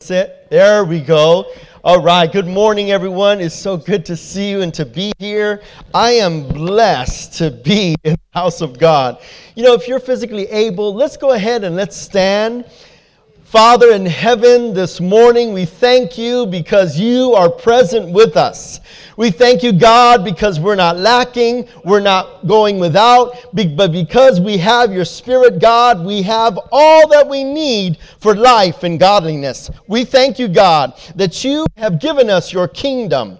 Sit. There we go. All right. Good morning, everyone. It's so good to see you and to be here. I am blessed to be in the house of God. You know, if you're physically able, let's go ahead and let's stand. Father in heaven, this morning we thank you because you are present with us. We thank you, God, because we're not lacking, we're not going without, but because we have your Spirit, God, we have all that we need for life and godliness. We thank you, God, that you have given us your kingdom.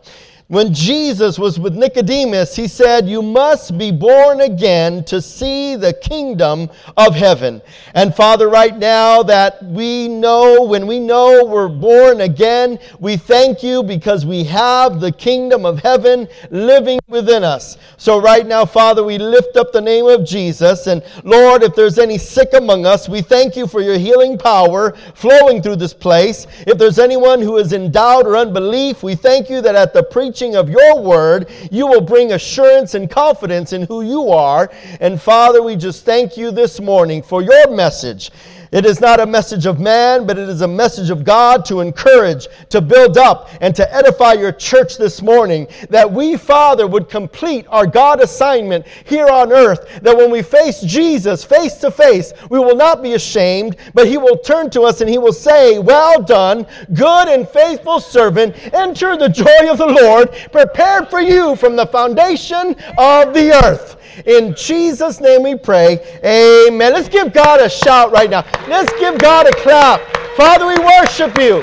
When Jesus was with Nicodemus, he said, You must be born again to see the kingdom of heaven. And Father, right now that we know, when we know we're born again, we thank you because we have the kingdom of heaven living within us. So, right now, Father, we lift up the name of Jesus. And Lord, if there's any sick among us, we thank you for your healing power flowing through this place. If there's anyone who is in doubt or unbelief, we thank you that at the preaching preaching of your word, you will bring assurance and confidence in who you are. And Father, we just thank you this morning for your message. It is not a message of man, but it is a message of God to encourage, to build up, and to edify your church this morning. That we, Father, would complete our God assignment here on earth. That when we face Jesus face to face, we will not be ashamed, but he will turn to us and he will say, Well done, good and faithful servant. Enter the joy of the Lord, prepared for you from the foundation of the earth. In Jesus' name we pray. Amen. Let's give God a shout right now. Let's give God a clap. Father, we worship you.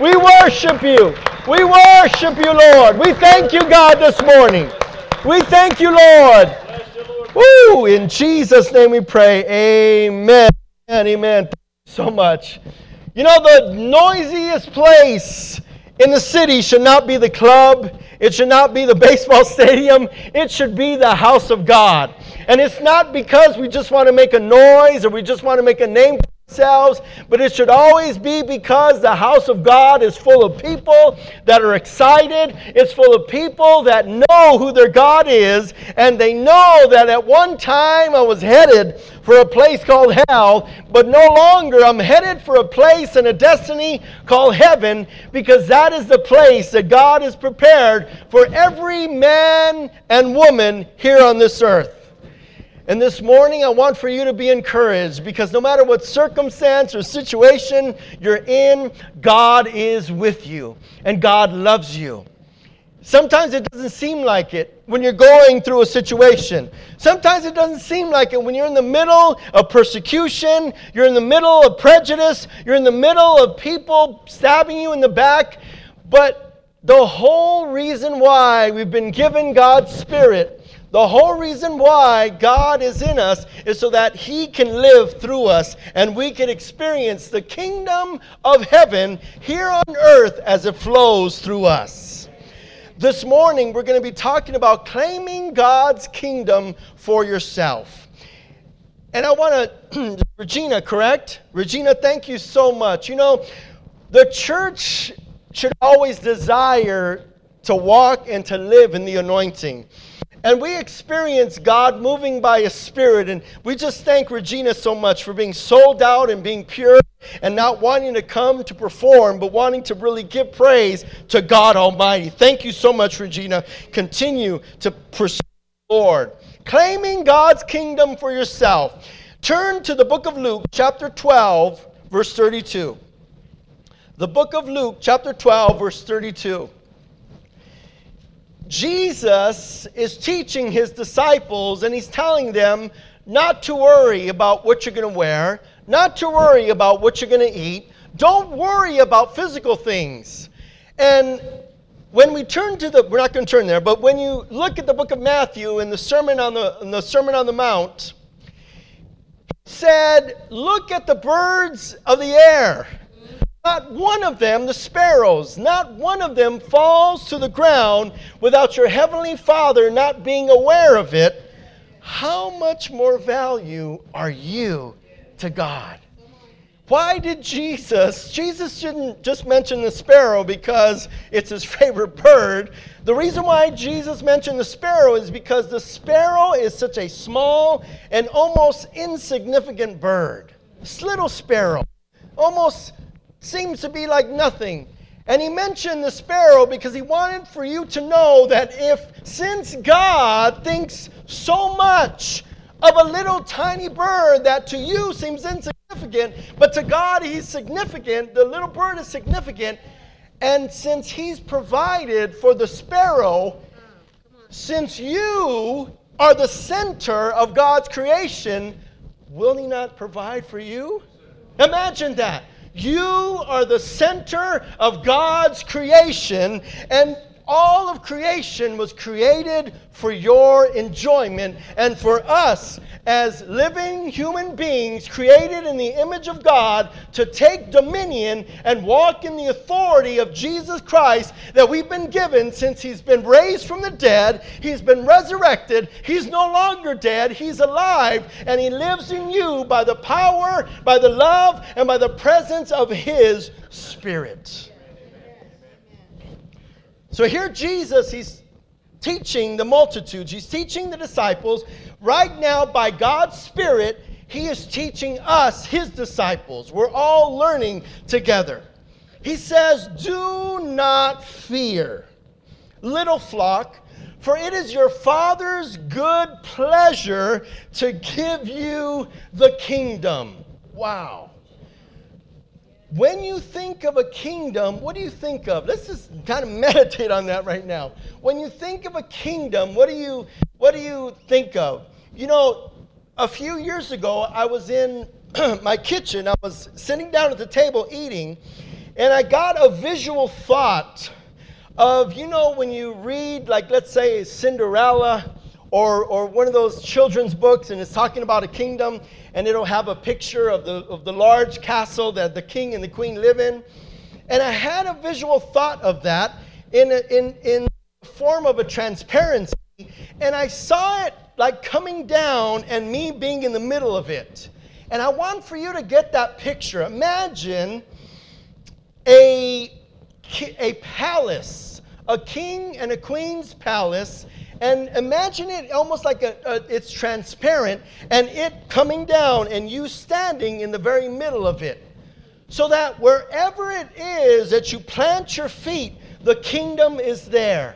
We worship you. We worship you, Lord. We thank you, God, this morning. We thank you, Lord. Woo! In Jesus' name we pray. Amen. Amen. Thank you so much. You know, the noisiest place in the city should not be the club. It should not be the baseball stadium. It should be the house of God. And it's not because we just want to make a noise or we just want to make a name for ourselves, but it should always be because the house of God is full of people that are excited. It's full of people that know who their God is, and they know that at one time I was headed for a place called hell, but no longer I'm headed for a place and a destiny called heaven because that is the place that God has prepared for every man and woman here on this earth. And this morning, I want for you to be encouraged because no matter what circumstance or situation you're in, God is with you and God loves you. Sometimes it doesn't seem like it when you're going through a situation. Sometimes it doesn't seem like it when you're in the middle of persecution, you're in the middle of prejudice, you're in the middle of people stabbing you in the back. But the whole reason why we've been given God's Spirit the whole reason why God is in us is so that He can live through us and we can experience the kingdom of heaven here on earth as it flows through us. This morning, we're going to be talking about claiming God's kingdom for yourself. And I want to, Regina, correct? Regina, thank you so much. You know, the church should always desire to walk and to live in the anointing. And we experience God moving by His Spirit. And we just thank Regina so much for being sold out and being pure and not wanting to come to perform, but wanting to really give praise to God Almighty. Thank you so much, Regina. Continue to pursue the Lord. Claiming God's kingdom for yourself. Turn to the book of Luke, chapter 12, verse 32. The book of Luke, chapter 12, verse 32. Jesus is teaching his disciples and he's telling them not to worry about what you're going to wear, not to worry about what you're going to eat. Don't worry about physical things. And when we turn to the, we're not going to turn there, but when you look at the book of Matthew in the Sermon on the, the Sermon on the Mount, said, Look at the birds of the air. Not one of them, the sparrows, not one of them falls to the ground without your heavenly Father not being aware of it. How much more value are you to God? Why did Jesus? Jesus didn't just mention the sparrow because it's his favorite bird. The reason why Jesus mentioned the sparrow is because the sparrow is such a small and almost insignificant bird. This little sparrow almost seems to be like nothing. And he mentioned the sparrow because he wanted for you to know that if, since God thinks so much of a little tiny bird that to you seems insignificant, but to God he's significant, the little bird is significant, and since he's provided for the sparrow, since you are the center of God's creation, will he not provide for you? Imagine that. You are the center of God's creation, and all of creation was created for your enjoyment and for us as living human beings created in the image of God to take dominion and walk in the authority of Jesus Christ that we've been given since he's been raised from the dead, he's been resurrected, he's no longer dead, he's alive, and he lives in you by the power, by the love, and by the presence of his spirit. So here Jesus, he's teaching the multitudes, he's teaching the disciples. Right now, by God's Spirit, he is teaching us, his disciples. We're all learning together. He says, Do not fear, little flock, for it is your Father's good pleasure to give you the kingdom. Wow when you think of a kingdom, what do you think of? Let's just kind of meditate on that right now. When you think of a kingdom, what do you what do you think of? You know, a few years ago, I was in my kitchen. I was sitting down at the table eating, and I got a visual thought of you know when you read like let's say Cinderella or, or one of those children's books and it's talking about a kingdom and it'll have a picture of the, of the large castle that the king and the queen live in. And I had a visual thought of that in, a, in, in the form of a transparency, and I saw it like coming down and me being in the middle of it. And I want for you to get that picture. Imagine a, a palace, a king and a queen's palace, and imagine it almost like a, a, it's transparent and it coming down and you standing in the very middle of it. So that wherever it is that you plant your feet, the kingdom is there.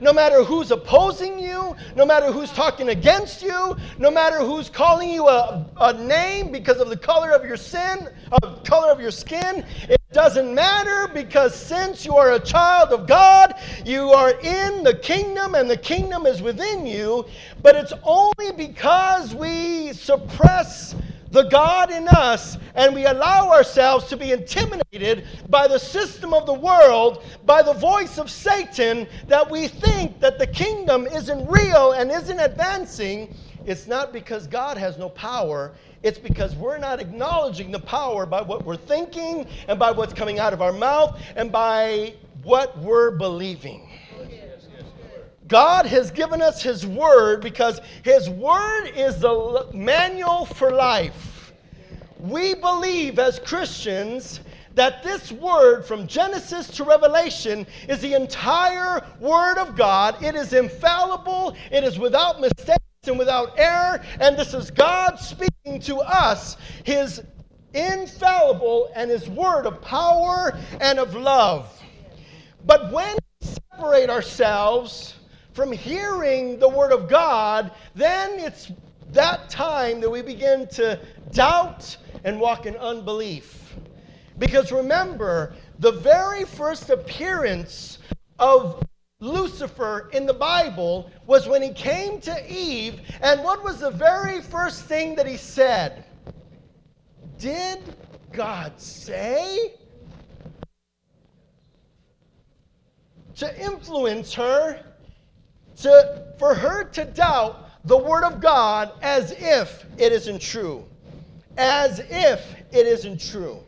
No matter who's opposing you, no matter who's talking against you, no matter who's calling you a, a name because of the color of your sin, of color of your skin, it doesn't matter because since you are a child of God, you are in the kingdom and the kingdom is within you. But it's only because we suppress the God in us and we allow ourselves to be intimidated by the system of the world, by the voice of Satan, that we think that the kingdom isn't real and isn't advancing. It's not because God has no power, it's because we're not acknowledging the power by what we're thinking and by what's coming out of our mouth and by what we're believing. God has given us His Word because His Word is the manual for life. We believe as Christians that this Word from Genesis to Revelation is the entire Word of God. It is infallible, it is without mistakes and without error, and this is God speaking to us, His infallible and His word of power and of love. But when we separate ourselves from hearing the word of God, then it's that time that we begin to doubt and walk in unbelief. Because remember, the very first appearance of Lucifer in the Bible was when he came to Eve, and what was the very first thing that he said? Did God say? To influence her, to, for her to doubt the Word of God as if it isn't true. As if it isn't true.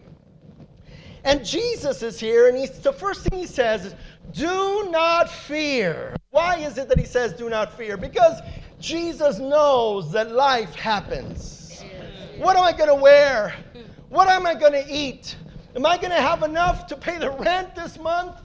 And Jesus is here, and he's, the first thing he says is, Do not fear. Why is it that he says, Do not fear? Because Jesus knows that life happens. What am I going to wear? What am I going to eat? Am I going to have enough to pay the rent this month?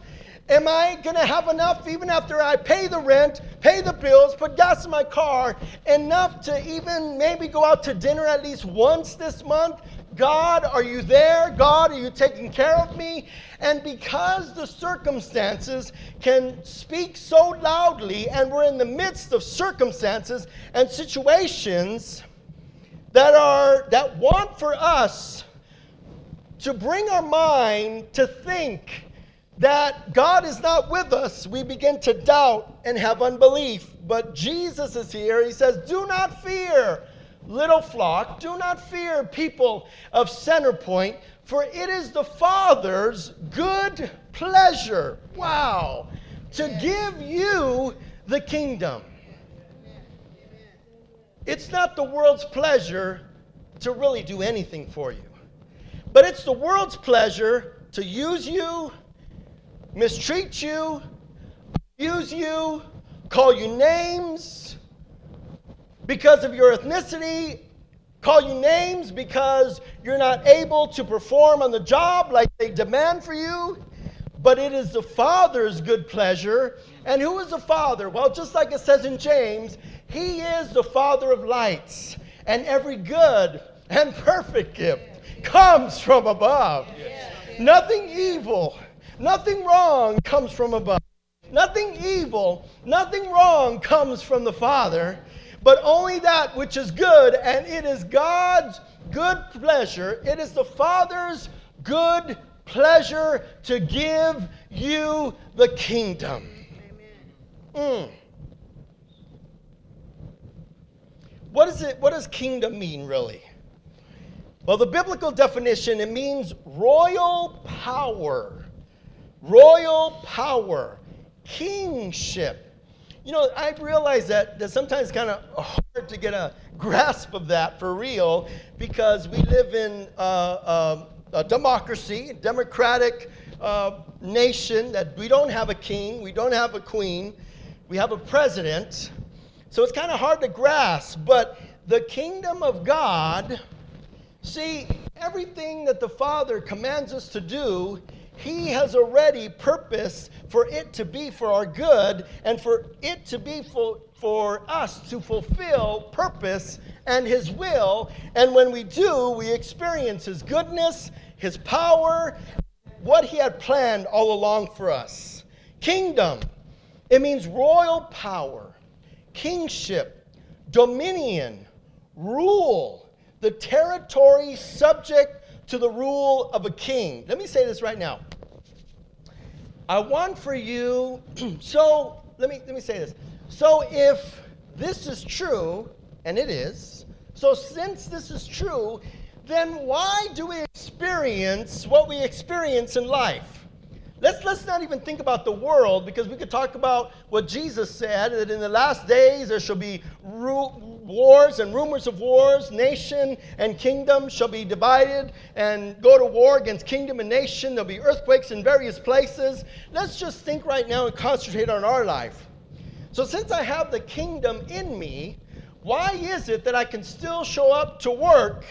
Am I going to have enough even after I pay the rent, pay the bills, put gas in my car, enough to even maybe go out to dinner at least once this month? God, are you there? God, are you taking care of me? And because the circumstances can speak so loudly, and we're in the midst of circumstances and situations that are that want for us to bring our mind to think that God is not with us, we begin to doubt and have unbelief. But Jesus is here. He says, Do not fear, little flock. Do not fear, people of Centerpoint, for it is the Father's good pleasure. Wow. To give you the kingdom. It's not the world's pleasure to really do anything for you, but it's the world's pleasure to use you mistreat you, abuse you, call you names because of your ethnicity, call you names because you're not able to perform on the job like they demand for you. But it is the Father's good pleasure. And who is the Father? Well, just like it says in James, He is the Father of lights, and every good and perfect gift comes from above. Nothing evil Nothing wrong comes from above. Nothing evil, nothing wrong comes from the Father, but only that which is good, and it is God's good pleasure. It is the Father's good pleasure to give you the kingdom. Amen. Mm. What is it? What does kingdom mean, really? Well, the biblical definition it means royal power royal power, kingship. You know, I realize that, that sometimes it's kind of hard to get a grasp of that for real because we live in uh, uh, a democracy, a democratic uh, nation that we don't have a king, we don't have a queen, we have a president. So it's kind of hard to grasp, but the kingdom of God, see, everything that the Father commands us to do he has already purposed for it to be for our good and for it to be for, for us to fulfill purpose and His will. And when we do, we experience His goodness, His power, what He had planned all along for us. Kingdom, it means royal power, kingship, dominion, rule, the territory subject to the rule of a king. Let me say this right now. I want for you, so let me let me say this. So if this is true, and it is, so since this is true, then why do we experience what we experience in life? Let's, let's not even think about the world because we could talk about what Jesus said that in the last days there shall be ru- wars and rumors of wars. Nation and kingdom shall be divided and go to war against kingdom and nation. There'll be earthquakes in various places. Let's just think right now and concentrate on our life. So, since I have the kingdom in me, why is it that I can still show up to work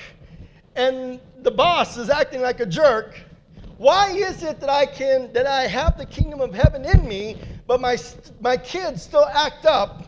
and the boss is acting like a jerk? Why is it that I can that I have the kingdom of heaven in me, but my my kids still act up?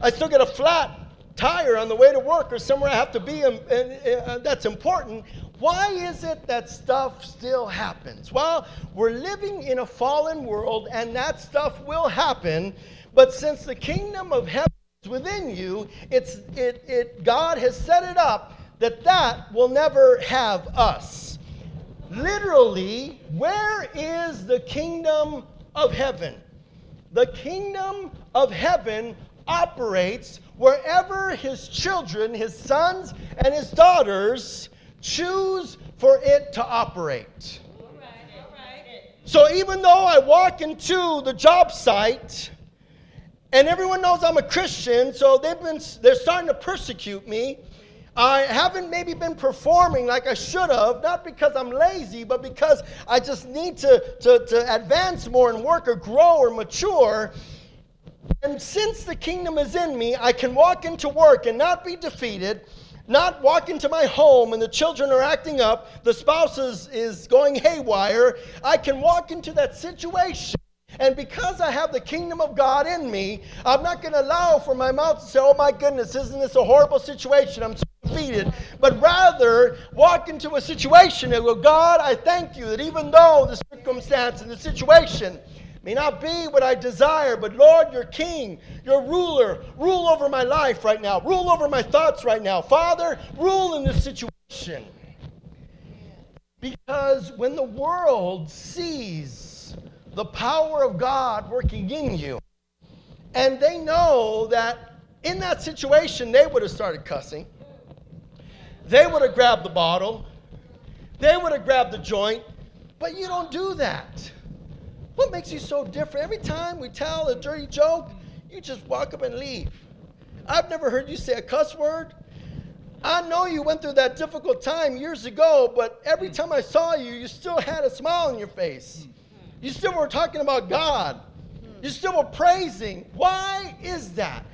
I still get a flat tire on the way to work or somewhere I have to be, and, and, and that's important. Why is it that stuff still happens? Well, we're living in a fallen world, and that stuff will happen. But since the kingdom of heaven is within you, it's it, it God has set it up that that will never have us literally, where is the kingdom of heaven? The kingdom of heaven operates wherever his children, his sons and his daughters, choose for it to operate. So even though I walk into the job site and everyone knows I'm a Christian, so they've been they're starting to persecute me I haven't maybe been performing like I should have, not because I'm lazy, but because I just need to, to, to advance more and work or grow or mature. And since the kingdom is in me, I can walk into work and not be defeated, not walk into my home and the children are acting up, the spouse is, is going haywire. I can walk into that situation and because I have the kingdom of God in me, I'm not going to allow for my mouth to say, oh my goodness, isn't this a horrible situation? I'm so defeated. But rather, walk into a situation and go, God, I thank you that even though the circumstance and the situation may not be what I desire, but Lord, you're king, you're ruler. Rule over my life right now, rule over my thoughts right now. Father, rule in this situation. Because when the world sees the power of God working in you. And they know that in that situation, they would have started cussing. They would have grabbed the bottle. They would have grabbed the joint. But you don't do that. What makes you so different? Every time we tell a dirty joke, you just walk up and leave. I've never heard you say a cuss word. I know you went through that difficult time years ago, but every time I saw you, you still had a smile on your face. You still were talking about God. You still were praising. Why is that?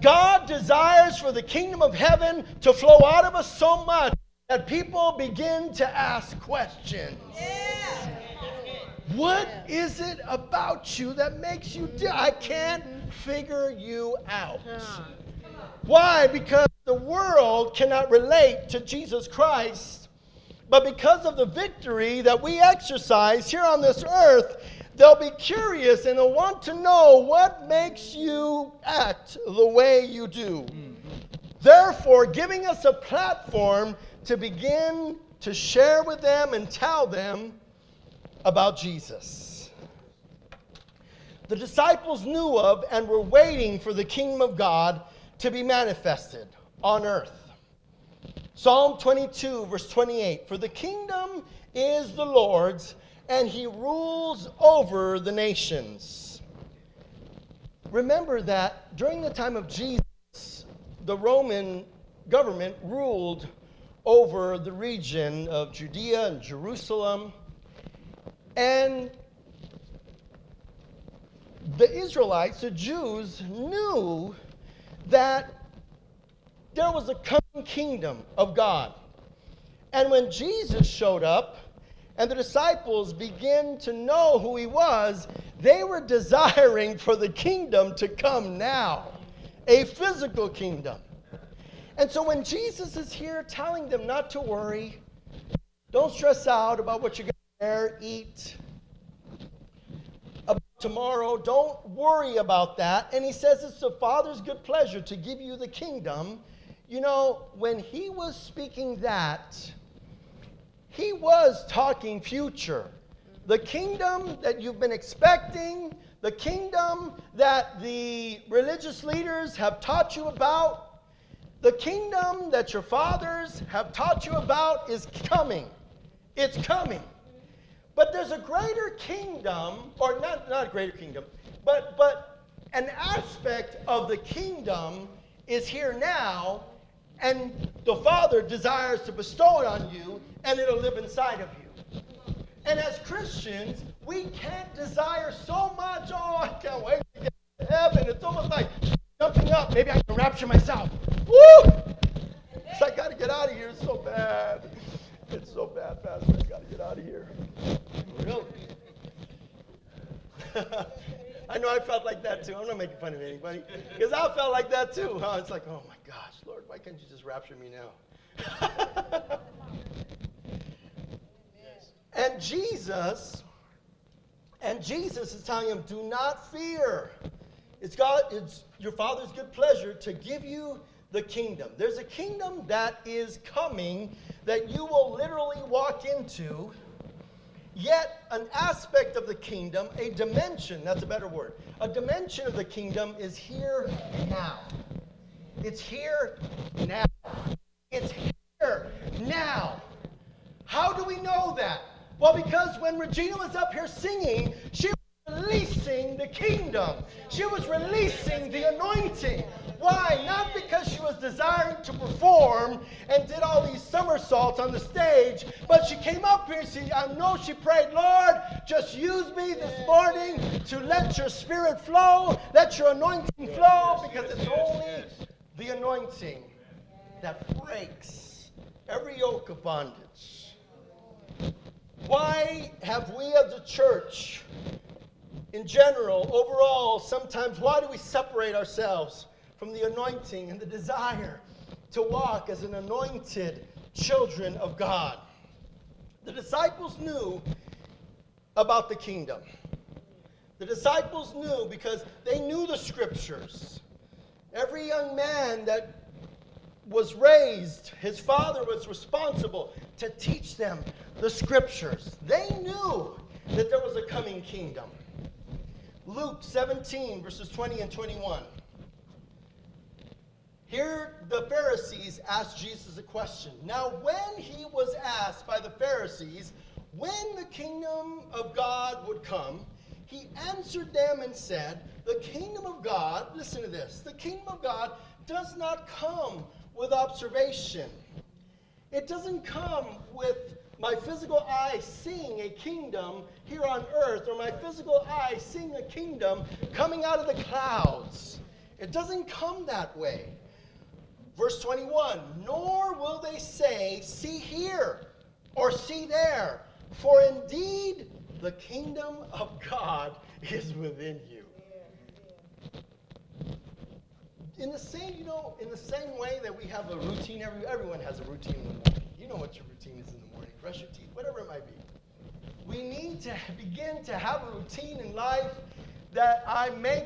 God desires for the kingdom of heaven to flow out of us so much that people begin to ask questions. Yeah. What is it about you that makes you di- I can't figure you out. Why? Because the world cannot relate to Jesus Christ but because of the victory that we exercise here on this earth, they'll be curious and they'll want to know what makes you act the way you do. Therefore, giving us a platform to begin to share with them and tell them about Jesus. The disciples knew of and were waiting for the kingdom of God to be manifested on earth. Psalm 22, verse 28 For the kingdom is the Lord's, and he rules over the nations. Remember that during the time of Jesus, the Roman government ruled over the region of Judea and Jerusalem. And the Israelites, the Jews, knew that there was a coming kingdom of God. And when Jesus showed up and the disciples begin to know who he was, they were desiring for the kingdom to come now, a physical kingdom. And so when Jesus is here telling them not to worry, don't stress out about what you're going to wear, eat, about tomorrow, don't worry about that. And he says it's the Father's good pleasure to give you the kingdom you know, when he was speaking that, he was talking future. The kingdom that you've been expecting, the kingdom that the religious leaders have taught you about, the kingdom that your fathers have taught you about is coming. It's coming. But there's a greater kingdom, or not, not a greater kingdom, but, but an aspect of the kingdom is here now and the Father desires to bestow it on you, and it'll live inside of you. And as Christians, we can't desire so much. Oh, I can't wait to get to heaven. It's almost like jumping up. Maybe I can rapture myself. Woo! So I got to get out of here. It's so bad. It's so bad, Pastor. I got to get out of here. Really? I know I felt like that too. I'm not making fun of anybody because I felt like that too. Huh? It's like, oh my gosh, Lord, why can't you just rapture me now? and Jesus, and Jesus is telling him, do not fear. It's God, it's your Father's good pleasure to give you the kingdom. There's a kingdom that is coming that you will literally walk into Yet, an aspect of the kingdom, a dimension, that's a better word, a dimension of the kingdom is here now. It's here now. It's here now. How do we know that? Well, because when Regina was up here singing, she releasing the kingdom. She was releasing the anointing. Why? Not because she was desiring to perform and did all these somersaults on the stage, but she came up here and she, I know she prayed, Lord, just use me this morning to let your spirit flow, let your anointing flow, because it's only the anointing that breaks every yoke of bondage. Why have we as a church, in general, overall, sometimes, why do we separate ourselves from the anointing and the desire to walk as an anointed children of God? The disciples knew about the kingdom. The disciples knew because they knew the scriptures. Every young man that was raised, his father was responsible to teach them the scriptures. They knew that there was a coming kingdom. Luke 17, verses 20 and 21. Here, the Pharisees asked Jesus a question. Now, when he was asked by the Pharisees when the kingdom of God would come, he answered them and said, The kingdom of God, listen to this, the kingdom of God does not come with observation. It doesn't come with my physical eye seeing a kingdom here on earth or my physical eye seeing a kingdom coming out of the clouds. It doesn't come that way. Verse 21 Nor will they say, See here or see there, for indeed the kingdom of God is within you. In the same, you know, in the same way that we have a routine, every, everyone has a routine. You know what your routine is in the morning. Brush your teeth, whatever it might be. We need to begin to have a routine in life that I make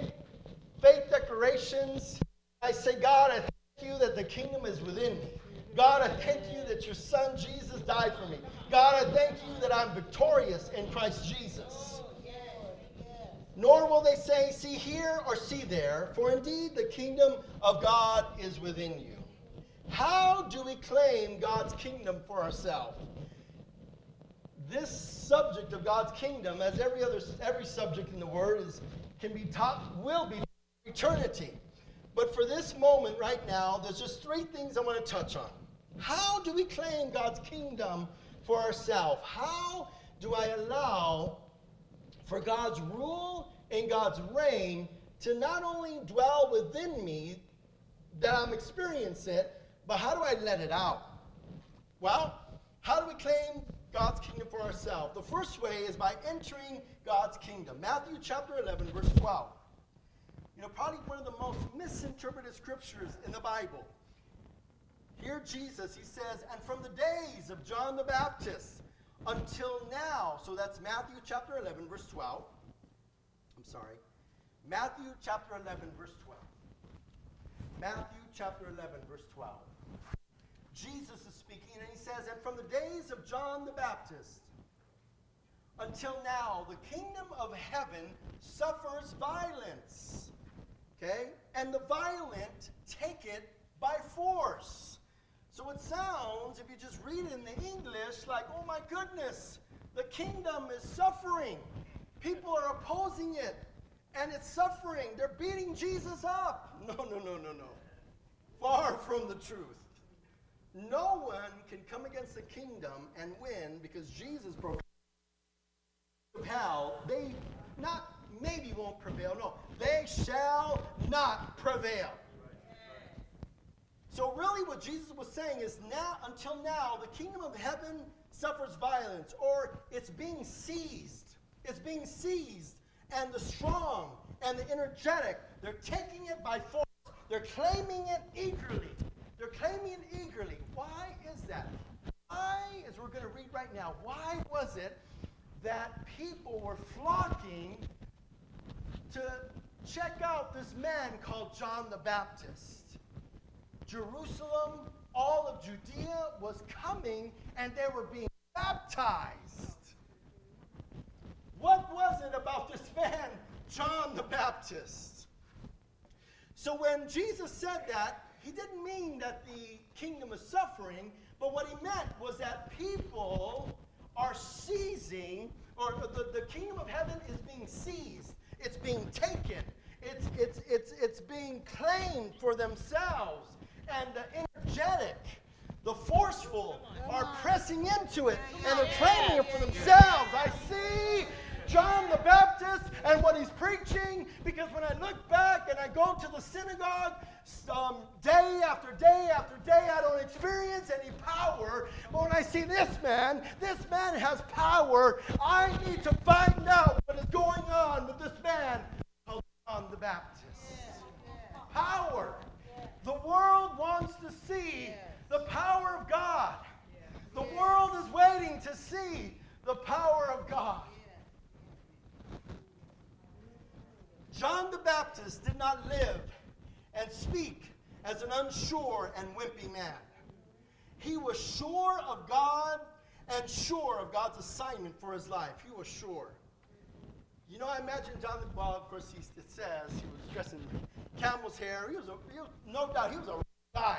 faith declarations. I say, God, I thank you that the kingdom is within me. God, I thank you that your son Jesus died for me. God, I thank you that I'm victorious in Christ Jesus. Nor will they say, See here or see there, for indeed the kingdom of God is within you. How do we claim God's kingdom for ourselves? This subject of God's kingdom, as every other every subject in the Word, is can be taught, will be eternity. But for this moment right now, there's just three things I want to touch on. How do we claim God's kingdom for ourselves? How do I allow for God's rule and God's reign to not only dwell within me, that I'm experiencing it, but how do I let it out? Well, how do we claim God's kingdom for ourselves? The first way is by entering God's kingdom. Matthew chapter 11, verse 12. You know, probably one of the most misinterpreted scriptures in the Bible. Here, Jesus, he says, and from the days of John the Baptist until now, so that's Matthew chapter 11, verse 12. I'm sorry. Matthew chapter 11, verse 12. Matthew chapter 11, verse 12. Jesus is speaking, and he says, And from the days of John the Baptist until now, the kingdom of heaven suffers violence. Okay? And the violent take it by force. So it sounds, if you just read it in the English, like, oh my goodness, the kingdom is suffering. People are opposing it, and it's suffering. They're beating Jesus up. No, no, no, no, no. Far from the truth. No one can come against the kingdom and win because Jesus proclaimed hell. They not maybe won't prevail. No, they shall not prevail. So really what Jesus was saying is now until now the kingdom of heaven suffers violence or it's being seized. It's being seized and the strong and the energetic they're taking it by force. They're claiming it eagerly. They're claiming eagerly. Why is that? Why, as we're going to read right now, why was it that people were flocking to check out this man called John the Baptist? Jerusalem, all of Judea was coming and they were being baptized. What was it about this man, John the Baptist? So when Jesus said that, he didn't mean that the kingdom is suffering, but what he meant was that people are seizing or the, the kingdom of heaven is being seized, it's being taken, it's, it's, it's, it's being claimed for themselves. And the energetic, the forceful are pressing into it and they're claiming it for themselves. I see John the Baptist and what he's preaching because when I look back and I go to the synagogue, um, day after day after day, I don't experience any power. But when I see this man, this man has power. I need to find out what is going on with this man called John the Baptist. Power. The world wants to see the power of God. The world is waiting to see the power of God. John the Baptist did not live and speak as an unsure and wimpy man. He was sure of God and sure of God's assignment for his life. He was sure. You know, I imagine John, the well, of course, he, it says he was dressed in camel's hair. He was, a, he was no doubt, he was a guy.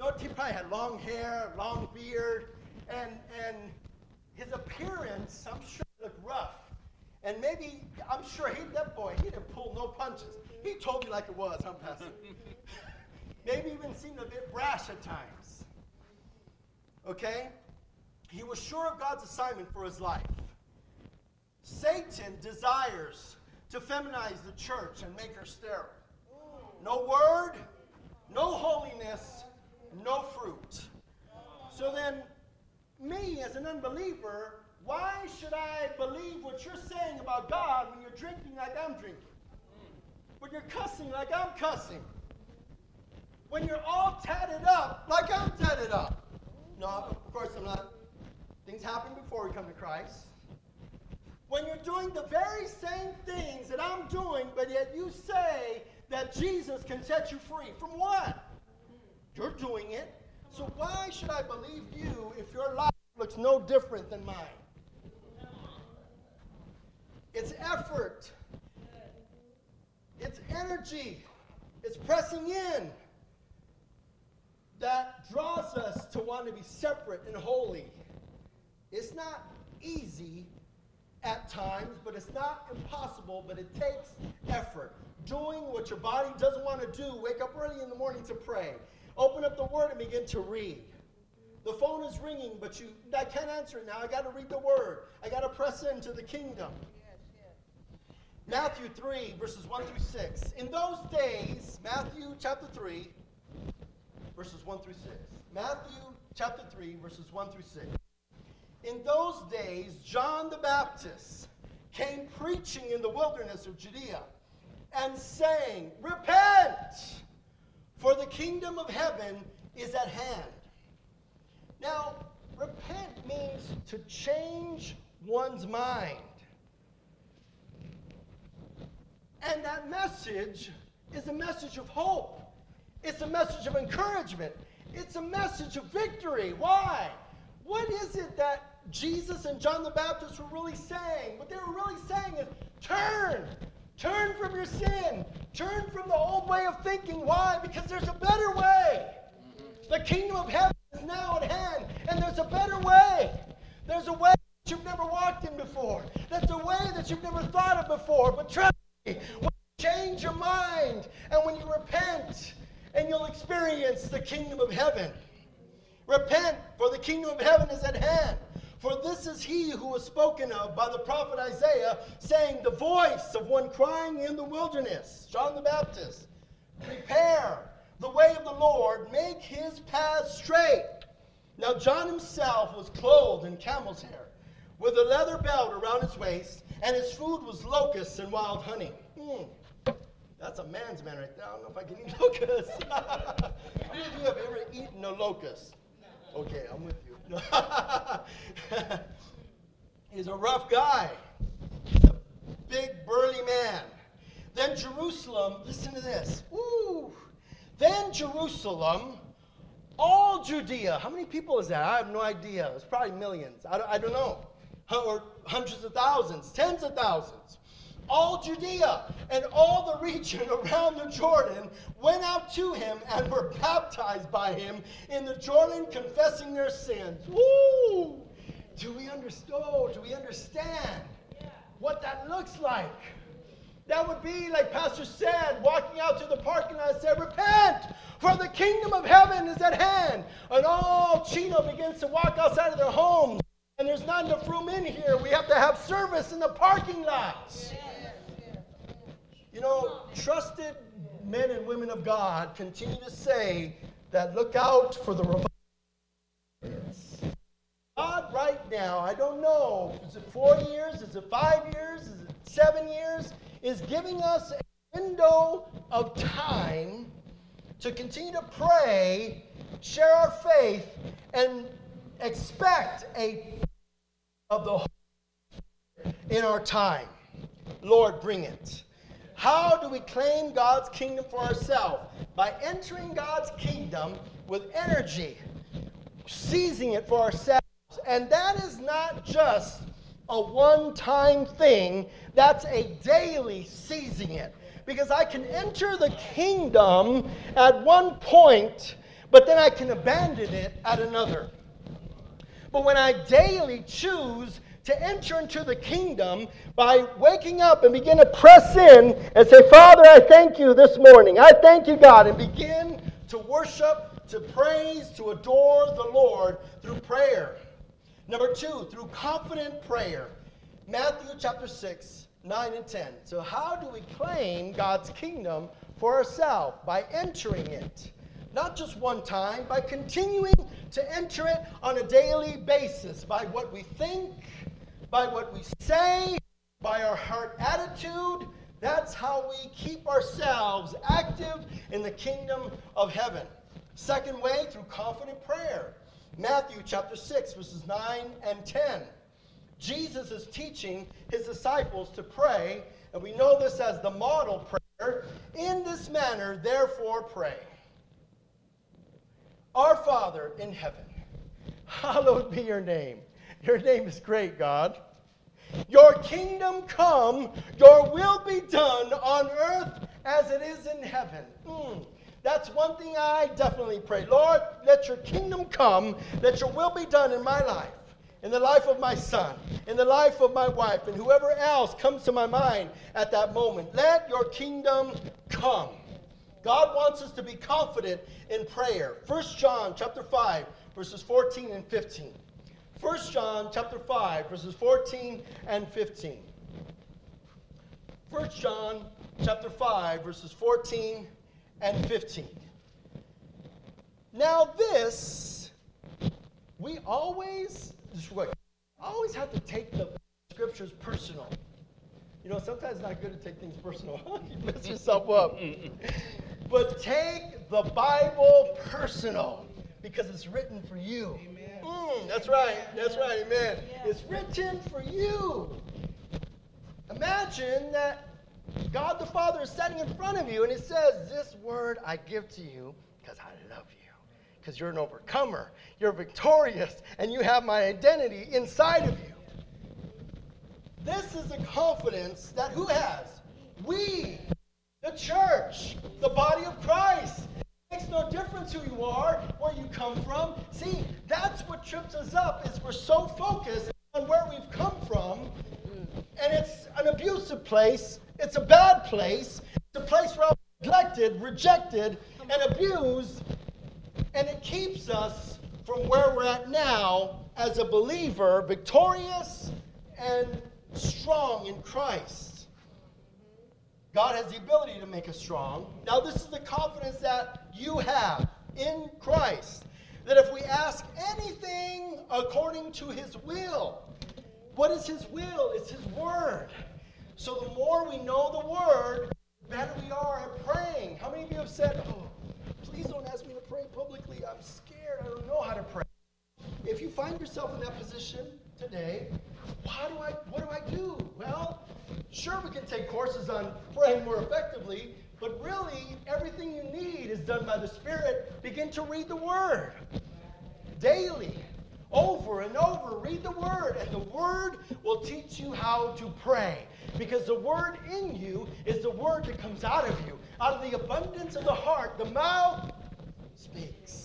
No, he probably had long hair, long beard, and, and his appearance, I'm sure, looked rough. And maybe, I'm sure he, that boy, he didn't pull no punches. He told me like it was, huh, Pastor? maybe even seemed a bit brash at times. Okay? He was sure of God's assignment for his life. Satan desires to feminize the church and make her sterile. No word, no holiness, no fruit. So then, me as an unbeliever why should I believe what you're saying about God when you're drinking like I'm drinking? When you're cussing like I'm cussing? When you're all tatted up like I'm tatted up? No, of course I'm not. Things happen before we come to Christ. When you're doing the very same things that I'm doing, but yet you say that Jesus can set you free. From what? You're doing it. So why should I believe you if your life looks no different than mine? It's effort. It's energy. It's pressing in that draws us to want to be separate and holy. It's not easy at times, but it's not impossible, but it takes effort. Doing what your body doesn't want to do, wake up early in the morning to pray. Open up the word and begin to read. The phone is ringing, but you I can't answer it now. I got to read the word. I got to press into the kingdom. Matthew 3, verses 1 through 6. In those days, Matthew chapter 3, verses 1 through 6. Matthew chapter 3, verses 1 through 6. In those days, John the Baptist came preaching in the wilderness of Judea and saying, Repent, for the kingdom of heaven is at hand. Now, repent means to change one's mind. And that message is a message of hope. It's a message of encouragement. It's a message of victory. Why? What is it that Jesus and John the Baptist were really saying? What they were really saying is turn. Turn from your sin. Turn from the old way of thinking. Why? Because there's a better way. The kingdom of heaven is now at hand, and there's a better way. There's a way that you've never walked in before. That's a way that you've never thought of before. But trust when you change your mind and when you repent, and you'll experience the kingdom of heaven. Repent, for the kingdom of heaven is at hand. For this is he who was spoken of by the prophet Isaiah, saying, The voice of one crying in the wilderness, John the Baptist, prepare the way of the Lord, make his path straight. Now, John himself was clothed in camel's hair, with a leather belt around his waist and his food was locusts and wild honey. Mm. That's a man's man right there. I don't know if I can eat locusts. Who of you have ever eaten a locust? Okay, I'm with you. He's a rough guy. He's a big, burly man. Then Jerusalem, listen to this. Then Jerusalem, all Judea. How many people is that? I have no idea. It's probably millions. I don't, I don't know or hundreds of thousands, tens of thousands. All Judea and all the region around the Jordan went out to him and were baptized by him in the Jordan, confessing their sins. Woo! Do we understand? Do we understand what that looks like? That would be, like Pastor said, walking out to the parking lot and said, Repent, for the kingdom of heaven is at hand. And all Chino begins to walk outside of their homes. And there's not enough room in here. We have to have service in the parking lots. You know, trusted men and women of God continue to say that look out for the revival. God, right now, I don't know, is it four years? Is it five years? Is it seven years? Is giving us a window of time to continue to pray, share our faith, and expect a of the in our time. Lord, bring it. How do we claim God's kingdom for ourselves? By entering God's kingdom with energy, seizing it for ourselves. And that is not just a one time thing, that's a daily seizing it. Because I can enter the kingdom at one point, but then I can abandon it at another. But when I daily choose to enter into the kingdom by waking up and begin to press in and say, Father, I thank you this morning. I thank you, God, and begin to worship, to praise, to adore the Lord through prayer. Number two, through confident prayer. Matthew chapter 6, 9 and 10. So, how do we claim God's kingdom for ourselves? By entering it. Not just one time, by continuing to enter it on a daily basis by what we think, by what we say, by our heart attitude. That's how we keep ourselves active in the kingdom of heaven. Second way, through confident prayer. Matthew chapter 6, verses 9 and 10. Jesus is teaching his disciples to pray, and we know this as the model prayer. In this manner, therefore, pray. Our Father in heaven, hallowed be your name. Your name is great, God. Your kingdom come, your will be done on earth as it is in heaven. Mm. That's one thing I definitely pray. Lord, let your kingdom come, let your will be done in my life, in the life of my son, in the life of my wife, and whoever else comes to my mind at that moment. Let your kingdom come. God wants us to be confident in prayer. 1 John chapter 5, verses 14 and 15. 1 John chapter 5, verses 14 and 15. 1 John chapter 5, verses 14 and 15. Now, this, we always, always have to take the scriptures personal. You know, sometimes it's not good to take things personal. you mess yourself up. but take the Bible personal because it's written for you. Mm, that's right. That's right. Amen. It's written for you. Imagine that God the Father is standing in front of you and He says, This word I give to you because I love you, because you're an overcomer, you're victorious, and you have my identity inside of you. This is the confidence that who has? We, the church, the body of Christ. It makes no difference who you are, where you come from. See, that's what trips us up is we're so focused on where we've come from, and it's an abusive place it's a bad place. It's a place where I'm neglected, rejected, and abused. And it keeps us from where we're at now as a believer, victorious and strong in Christ. God has the ability to make us strong. Now, this is the confidence that you have in Christ. That if we ask anything according to his will, what is his will? It's his word. So the more we know the word, the better we are at praying. How many of you have said, Oh, please don't ask me to pray publicly. I'm scared. I don't know how to pray. If you find yourself in that position today, how do I what do I do? Well, sure we can take courses on praying more effectively, but really everything you need is done by the Spirit. Begin to read the word daily over and over. Read the Word, and the Word will teach you how to pray. Because the Word in you is the Word that comes out of you. Out of the abundance of the heart, the mouth speaks.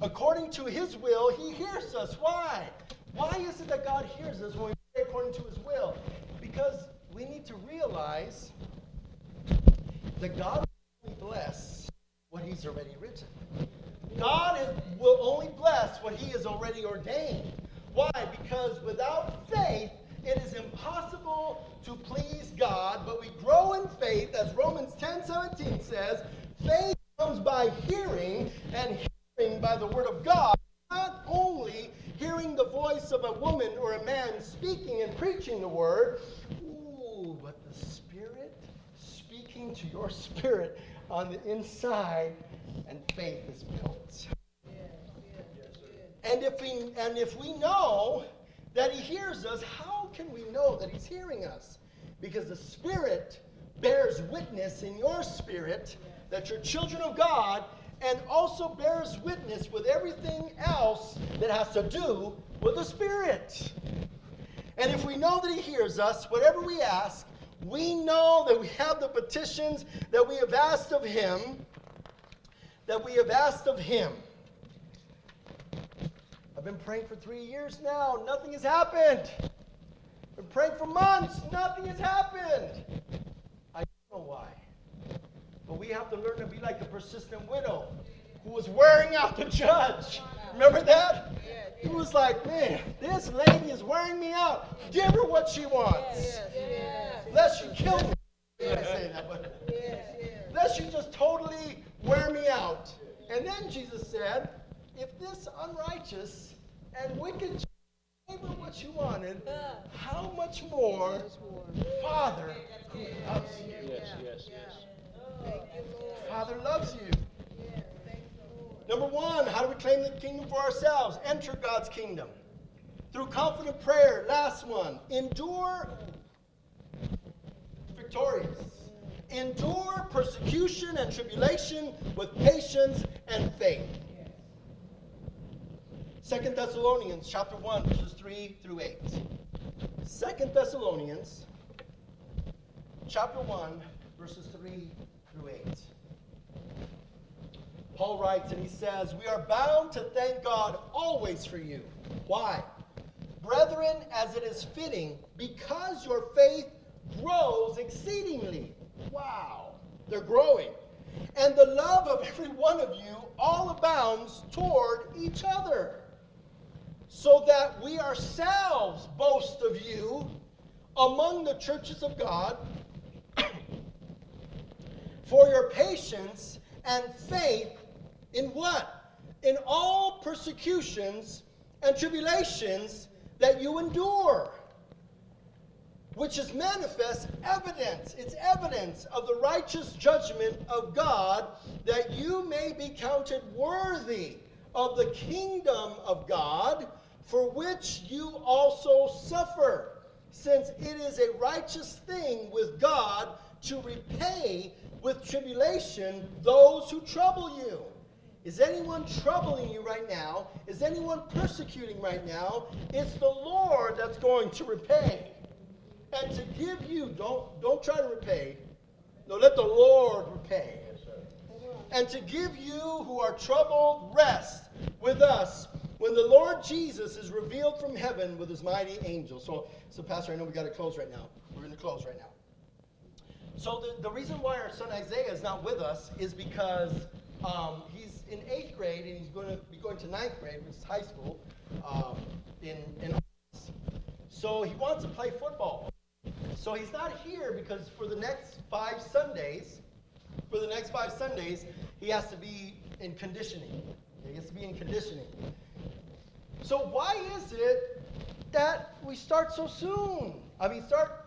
according to his will, he hears us. Why? Why is it that God hears us when we according to his will? Because we need to realize that God will only bless what he's already written. God is, will only bless what he has already ordained. Why? Because without faith, it is impossible to please God, but we grow in faith, as Romans 10 17 says, faith comes by hearing, and hearing by the word of God, not only hearing the voice of a woman or a man speaking and preaching the word, ooh, but the Spirit speaking to your spirit on the inside, and faith is built. And if we and if we know that he hears us, how can we know that he's hearing us? Because the Spirit bears witness in your spirit that you're children of God and also bears witness with everything else that has to do with the Spirit. And if we know that He hears us, whatever we ask, we know that we have the petitions that we have asked of Him, that we have asked of Him. I've been praying for three years now. Nothing has happened. I've been praying for months. Nothing has happened. I don't know why. But we have to learn to be like the persistent widow who was wearing out the judge. Remember that? He was like, man, this lady is wearing me out. Give her what she wants. Lest she kill me. Lest she just totally wear me out. And then Jesus said, if this unrighteous and wicked gave her what she wanted, how much more Father who loves you? Yes, yes, yes. Father loves you. Number one, how do we claim the kingdom for ourselves? Enter God's kingdom. Through confident prayer. Last one. Endure victorious. Endure persecution and tribulation with patience and faith. Second Thessalonians chapter 1, verses 3 through 8. Second Thessalonians chapter 1, verses 3 through 8. Paul writes and he says, We are bound to thank God always for you. Why? Brethren, as it is fitting, because your faith grows exceedingly. Wow, they're growing. And the love of every one of you all abounds toward each other so that we ourselves boast of you among the churches of God for your patience and faith in what? In all persecutions and tribulations that you endure, which is manifest evidence. It's evidence of the righteous judgment of God that you may be counted worthy of the kingdom of God for which you also suffer, since it is a righteous thing with God to repay with tribulation those who trouble you. Is anyone troubling you right now? Is anyone persecuting right now? It's the Lord that's going to repay. And to give you, don't, don't try to repay. No, let the Lord repay. And to give you who are troubled rest with us when the Lord Jesus is revealed from heaven with his mighty angels. So, so Pastor, I know we got to close right now. We're going to close right now. So the, the reason why our son Isaiah is not with us is because um, he's in eighth grade and he's going to be going to ninth grade, which is high school, um, in, in So he wants to play football. So he's not here because for the next five Sundays, for the next five Sundays, he has to be in conditioning. He has to be in conditioning. So why is it that we start so soon? I mean, start,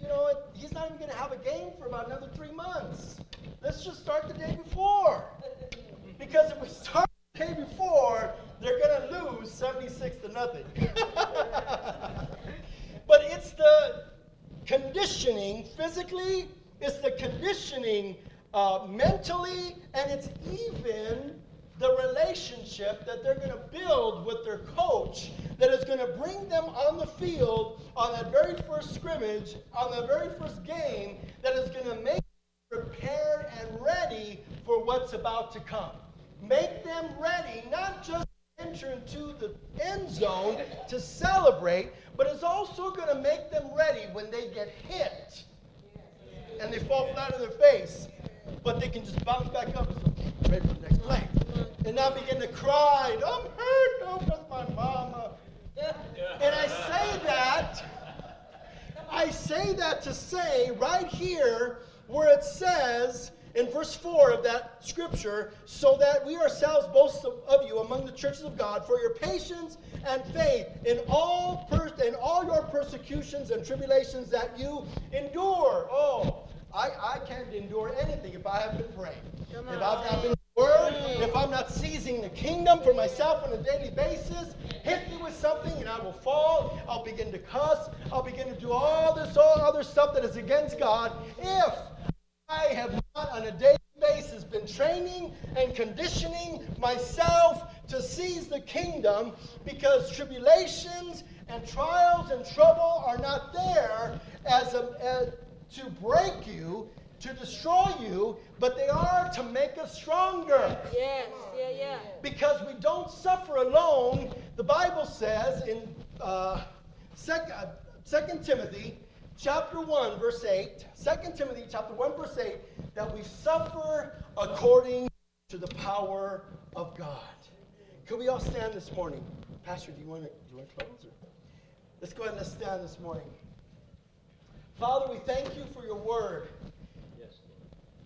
you know, he's not even going to have a game for about another three months. Let's just start the day before. Because if we start the day before, they're going to lose 76 to nothing. but it's the conditioning physically, it's the conditioning uh, mentally, and it's even the relationship that they're going to build with their coach that is going to bring them on the field on that very first scrimmage, on the very first game, that is going to make them prepared and ready for what's about to come. make them ready, not just enter into the end zone to celebrate, but it's also going to make them ready when they get hit and they fall flat on their face. But they can just bounce back up and ready for the next play. And not begin to cry, I'm hurt, oh, that's my mama. And I say that, I say that to say right here where it says, in verse 4 of that scripture, so that we ourselves boast of you among the churches of God for your patience and faith in all per- in all your persecutions and tribulations that you endure. Oh, I, I can't endure anything if I haven't prayed. If I've not been word, if I'm not seizing the kingdom for myself on a daily basis, hit me with something and I will fall. I'll begin to cuss. I'll begin to do all this all other stuff that is against God. If I have not on a daily basis been training and conditioning myself to seize the kingdom because tribulations and trials and trouble are not there as, a, as to break you, to destroy you, but they are to make us stronger. Yes, yeah, yeah. Because we don't suffer alone. The Bible says in uh, 2 Timothy chapter 1, verse 8, 2 Timothy chapter 1, verse 8, that we suffer according to the power of God. Could we all stand this morning? Pastor, do you want to, do you want to close? Or? Let's go ahead and let's stand this morning. Father, we thank you for your word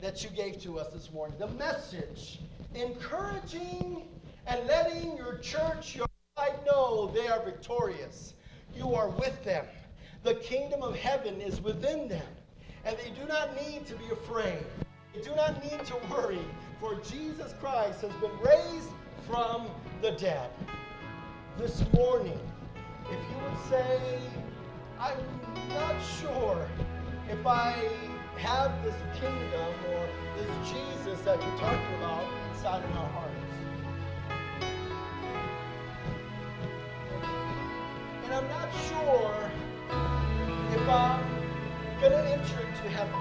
that you gave to us this morning. The message encouraging and letting your church, your light know they are victorious. You are with them. The kingdom of heaven is within them. And they do not need to be afraid. They do not need to worry, for Jesus Christ has been raised from the dead. This morning, if you would say, I'm not sure if I have this kingdom or this Jesus that you're talking about inside of our hearts. And I'm not sure if I'm going to enter into heaven.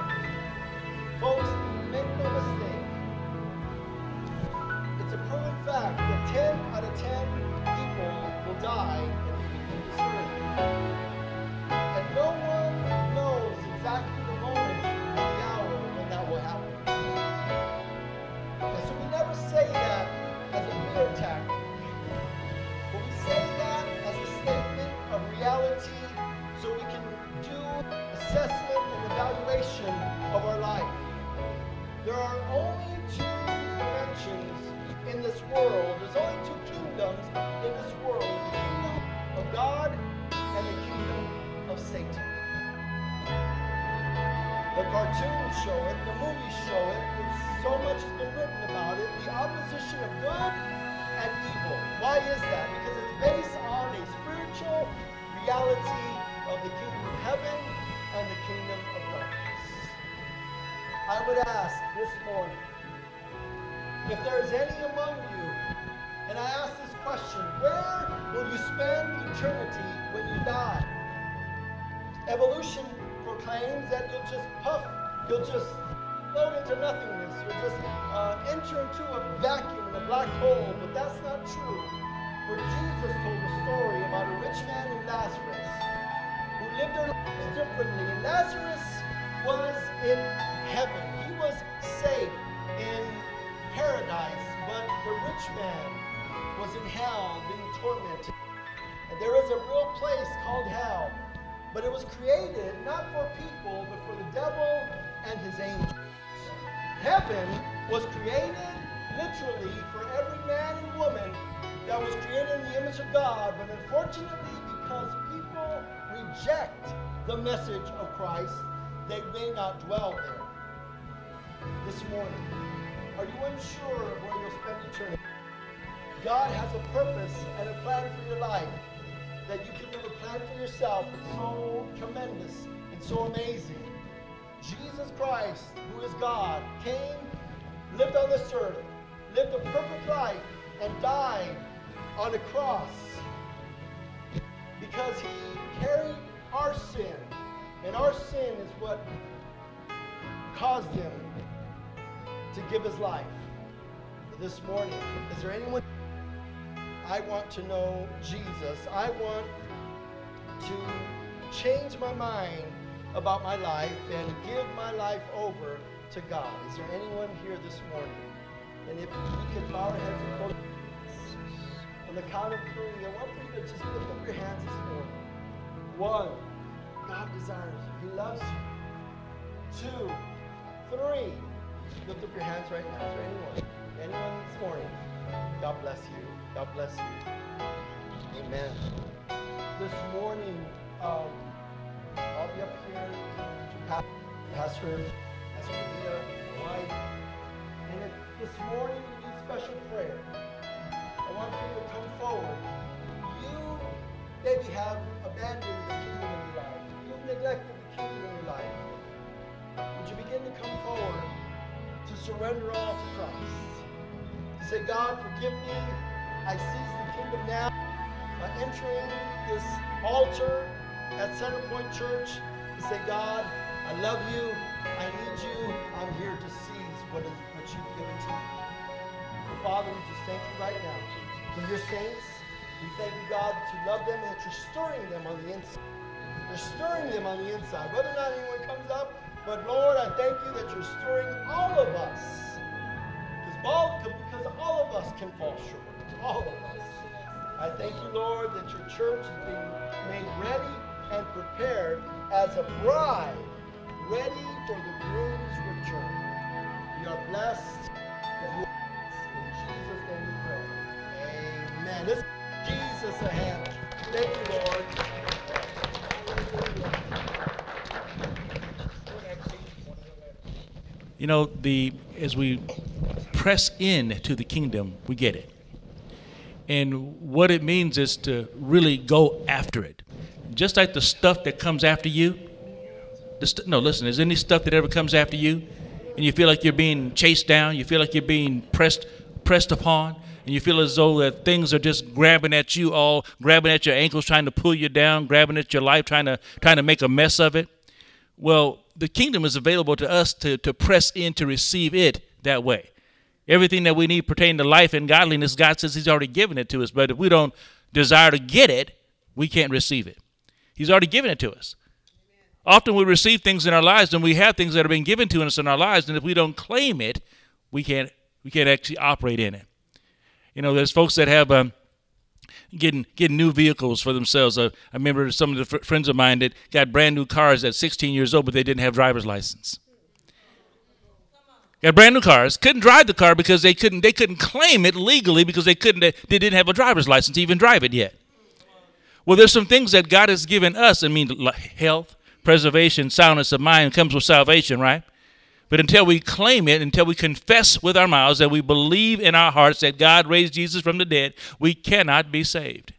Folks, make no mistake. It's a proven fact that 10 out of 10 people will die in this earth. And no one There are only two dimensions in this world. There's only two kingdoms in this world. The kingdom of God and the kingdom of Satan. The cartoons show it, the movies show it, it's, so much has been written about it. The opposition of good and evil. Why is that? Because it's based on a spiritual reality would ask this morning if there is any among you, and I ask this question where will you spend eternity when you die? Evolution proclaims that you'll just puff, you'll just float into nothingness, you'll just uh, enter into a vacuum a black hole, but that's not true. For Jesus told a story about a rich man and Lazarus who lived their lives differently. And Lazarus was in heaven, he was safe in paradise, but the rich man was in hell being tormented. And there is a real place called hell. But it was created not for people, but for the devil and his angels. Heaven was created literally for every man and woman that was created in the image of God. But unfortunately, because people reject the message of Christ, they may not dwell there. This morning, are you unsure of where you'll spend eternity? God has a purpose and a plan for your life that you can never plan for yourself. So tremendous and so amazing. Jesus Christ, who is God, came, lived on this earth, lived a perfect life, and died on a cross because he carried our sin. And our sin is what caused him to give his life. this morning? Is there anyone? I want to know Jesus. I want to change my mind about my life and give my life over to God. Is there anyone here this morning? And if we could bow our heads and close on the count of three, I want for you to just lift up your hands this morning. One, God desires you. He loves you. Two, three. Lift up your hands right now. There anyone? Anyone this morning? God bless you. God bless you. Amen. This morning, um, I'll be up here to Pastor, Pastor Rita, wife. And if this morning you need special prayer, I want you to come forward. You maybe have abandoned the kingdom in your life. You've neglected the kingdom in your life. Would you begin to come forward to surrender all to Christ? To say, God, forgive me. I seize the kingdom now by entering this altar at Centerpoint Church to say, God, I love you. I need you. I'm here to seize what, is, what you've given to me. Father, we just thank you right now for your saints. We thank you, God, that you love them and that you're stirring them on the inside. You're stirring them on the inside. Whether or not anyone comes up, but Lord, I thank you that you're stirring all of us. Because all, of us can fall short. All of us. I thank you, Lord, that your church is being made ready and prepared as a bride, ready for the groom's return. We are blessed. In Jesus' name we pray. Amen. Let's Jesus a hand. Thank you, Lord. You know, the as we press in to the kingdom, we get it. And what it means is to really go after it. Just like the stuff that comes after you. St- no, listen, is any stuff that ever comes after you and you feel like you're being chased down, you feel like you're being pressed pressed upon, and you feel as though that things are just grabbing at you all, grabbing at your ankles, trying to pull you down, grabbing at your life, trying to trying to make a mess of it. Well, the kingdom is available to us to, to press in to receive it that way. Everything that we need pertaining to life and godliness, God says He's already given it to us. But if we don't desire to get it, we can't receive it. He's already given it to us. Often we receive things in our lives and we have things that are being given to us in our lives, and if we don't claim it, we can't we can't actually operate in it. You know, there's folks that have um, getting getting new vehicles for themselves. Uh, I remember some of the fr- friends of mine that got brand new cars at 16 years old, but they didn't have driver's license. Got brand new cars, couldn't drive the car because they couldn't they couldn't claim it legally because they couldn't they didn't have a driver's license to even drive it yet. Well, there's some things that God has given us. I mean, health, preservation, soundness of mind comes with salvation, right? But until we claim it, until we confess with our mouths that we believe in our hearts that God raised Jesus from the dead, we cannot be saved.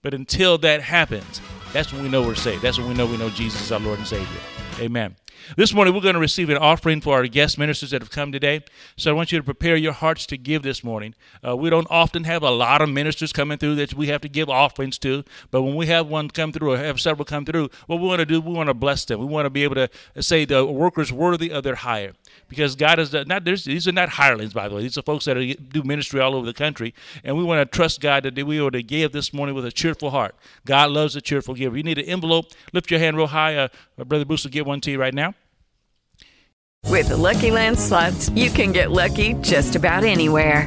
But until that happens, that's when we know we're saved. That's when we know we know Jesus is our Lord and Savior. Amen. This morning, we're going to receive an offering for our guest ministers that have come today. So I want you to prepare your hearts to give this morning. Uh, we don't often have a lot of ministers coming through that we have to give offerings to, but when we have one come through or have several come through, what we want to do, we want to bless them. We want to be able to say the workers worthy of their hire. Because God is not, there's, these are not hirelings, by the way. These are folks that are, do ministry all over the country. And we want to trust God that we are to give this morning with a cheerful heart. God loves a cheerful giver. You need an envelope, lift your hand real high. Uh, Brother Bruce will give one to you right now. With the Lucky Land slots, you can get lucky just about anywhere.